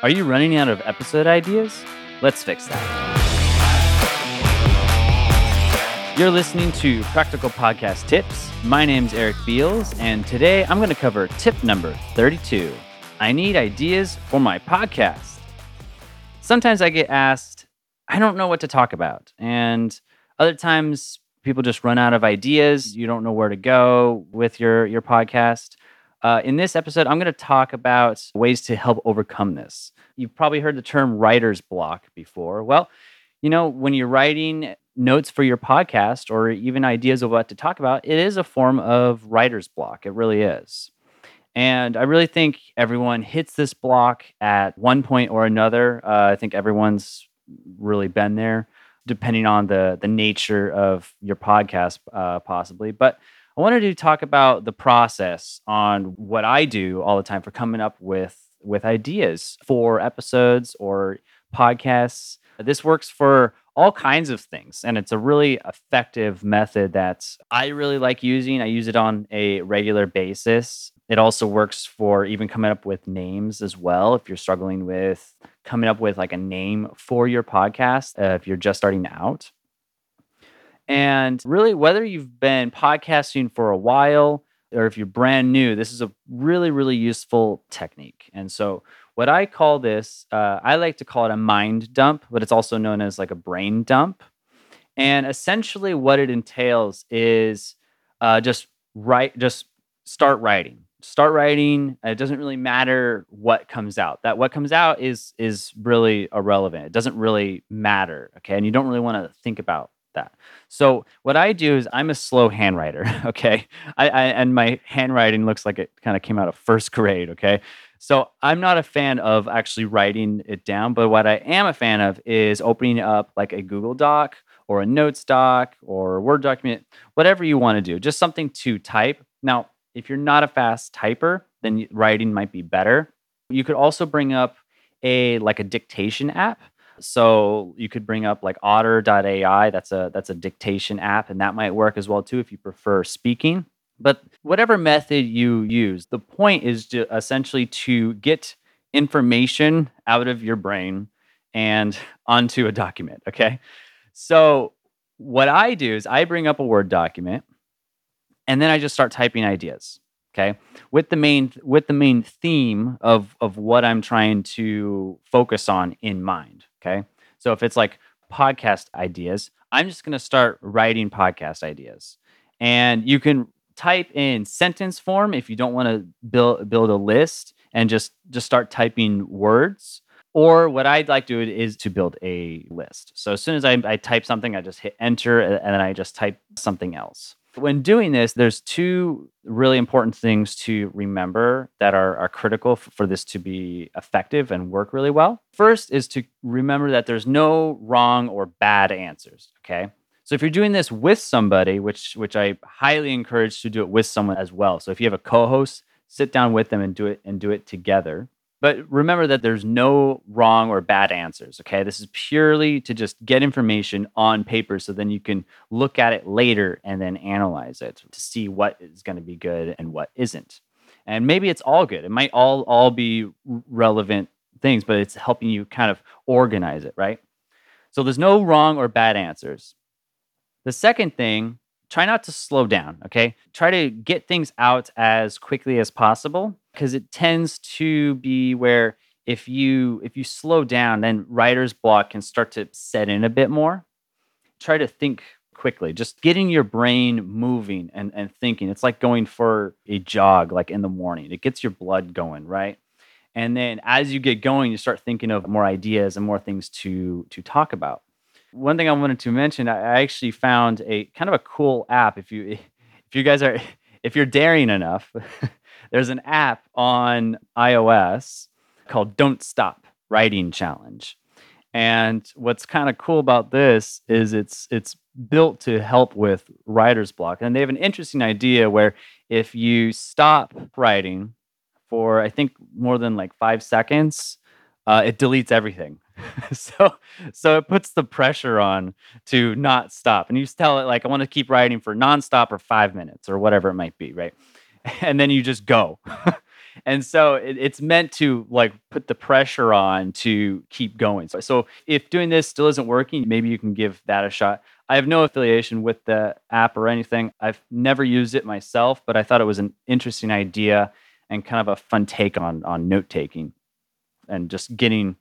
Are you running out of episode ideas? Let's fix that. You're listening to Practical Podcast Tips. My name's Eric Beals, and today I'm going to cover tip number 32. I need ideas for my podcast. Sometimes I get asked, I don't know what to talk about. And other times people just run out of ideas. You don't know where to go with your, your podcast. Uh, in this episode, I'm going to talk about ways to help overcome this. You've probably heard the term writer's block before. Well, you know, when you're writing notes for your podcast or even ideas of what to talk about, it is a form of writer's block. It really is. And I really think everyone hits this block at one point or another. Uh, I think everyone's really been there, depending on the the nature of your podcast, uh, possibly. But I wanted to talk about the process on what I do all the time for coming up with with ideas for episodes or podcasts. This works for all kinds of things and it's a really effective method that I really like using. I use it on a regular basis. It also works for even coming up with names as well if you're struggling with coming up with like a name for your podcast uh, if you're just starting out. And really, whether you've been podcasting for a while or if you're brand new, this is a really, really useful technique. And so, what I call this, uh, I like to call it a mind dump, but it's also known as like a brain dump. And essentially, what it entails is uh, just write, just start writing. Start writing. It doesn't really matter what comes out. That what comes out is is really irrelevant. It doesn't really matter. Okay, and you don't really want to think about that. So what I do is I'm a slow handwriter. Okay, I, I and my handwriting looks like it kind of came out of first grade. Okay, so I'm not a fan of actually writing it down, but what I am a fan of is opening up like a Google Doc or a Notes doc or Word document, whatever you want to do, just something to type. Now, if you're not a fast typer, then writing might be better. You could also bring up a like a dictation app so you could bring up like otter.ai. That's a that's a dictation app, and that might work as well too if you prefer speaking. But whatever method you use, the point is to essentially to get information out of your brain and onto a document. Okay. So what I do is I bring up a Word document and then I just start typing ideas okay with the main with the main theme of of what i'm trying to focus on in mind okay so if it's like podcast ideas i'm just going to start writing podcast ideas and you can type in sentence form if you don't want to build build a list and just just start typing words or what I'd like to do is to build a list. So as soon as I, I type something, I just hit enter and then I just type something else. When doing this, there's two really important things to remember that are, are critical f- for this to be effective and work really well. First is to remember that there's no wrong or bad answers. Okay. So if you're doing this with somebody, which which I highly encourage to do it with someone as well. So if you have a co-host, sit down with them and do it and do it together. But remember that there's no wrong or bad answers. Okay. This is purely to just get information on paper so then you can look at it later and then analyze it to see what is going to be good and what isn't. And maybe it's all good. It might all all be relevant things, but it's helping you kind of organize it, right? So there's no wrong or bad answers. The second thing, try not to slow down, okay? Try to get things out as quickly as possible because it tends to be where if you if you slow down then writer's block can start to set in a bit more. Try to think quickly. Just getting your brain moving and, and thinking. It's like going for a jog like in the morning. It gets your blood going right? And then as you get going you start thinking of more ideas and more things to to talk about. One thing i wanted to mention i actually found a kind of a cool app if you if you guys are if you're daring enough there's an app on iOS called Don't Stop Writing Challenge. And what's kind of cool about this is it's it's built to help with writer's block. And they have an interesting idea where if you stop writing for I think more than like five seconds, uh, it deletes everything. so so it puts the pressure on to not stop. And you tell it like I want to keep writing for nonstop or five minutes or whatever it might be, right? and then you just go. and so it, it's meant to like put the pressure on to keep going. So, so if doing this still isn't working, maybe you can give that a shot. I have no affiliation with the app or anything. I've never used it myself, but I thought it was an interesting idea and kind of a fun take on on note taking and just getting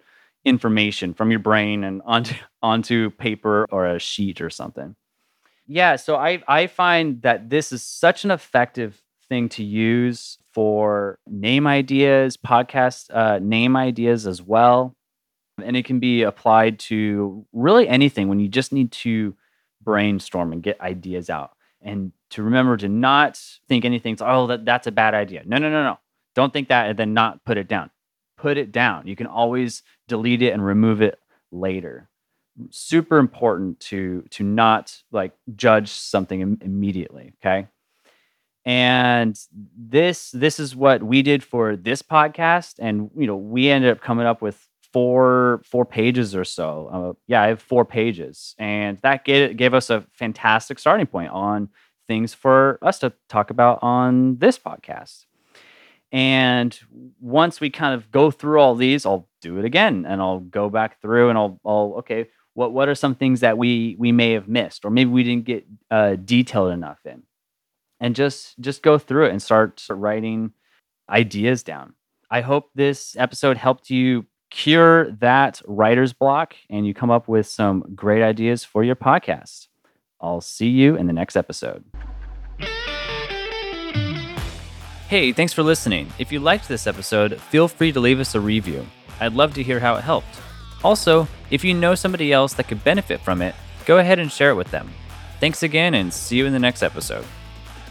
information from your brain and onto onto paper or a sheet or something. Yeah, so I I find that this is such an effective thing to use for name ideas, podcast uh, name ideas as well. And it can be applied to really anything when you just need to brainstorm and get ideas out. And to remember to not think anything's, oh, that, that's a bad idea. No, no, no, no. Don't think that and then not put it down. Put it down. You can always delete it and remove it later. Super important to to not like judge something Im- immediately. Okay and this this is what we did for this podcast. And you know we ended up coming up with four four pages or so. Uh, yeah i have four pages. And that gave, gave us a fantastic starting point on things for us to talk about on this podcast. And once we kind of go through all these i'll do it again and i'll go back through and i'll, I'll okay what what are some things that we we may have missed or maybe we didn't get uh, detailed enough in and just just go through it and start writing ideas down. I hope this episode helped you cure that writer's block and you come up with some great ideas for your podcast. I'll see you in the next episode. Hey, thanks for listening. If you liked this episode, feel free to leave us a review. I'd love to hear how it helped. Also, if you know somebody else that could benefit from it, go ahead and share it with them. Thanks again and see you in the next episode.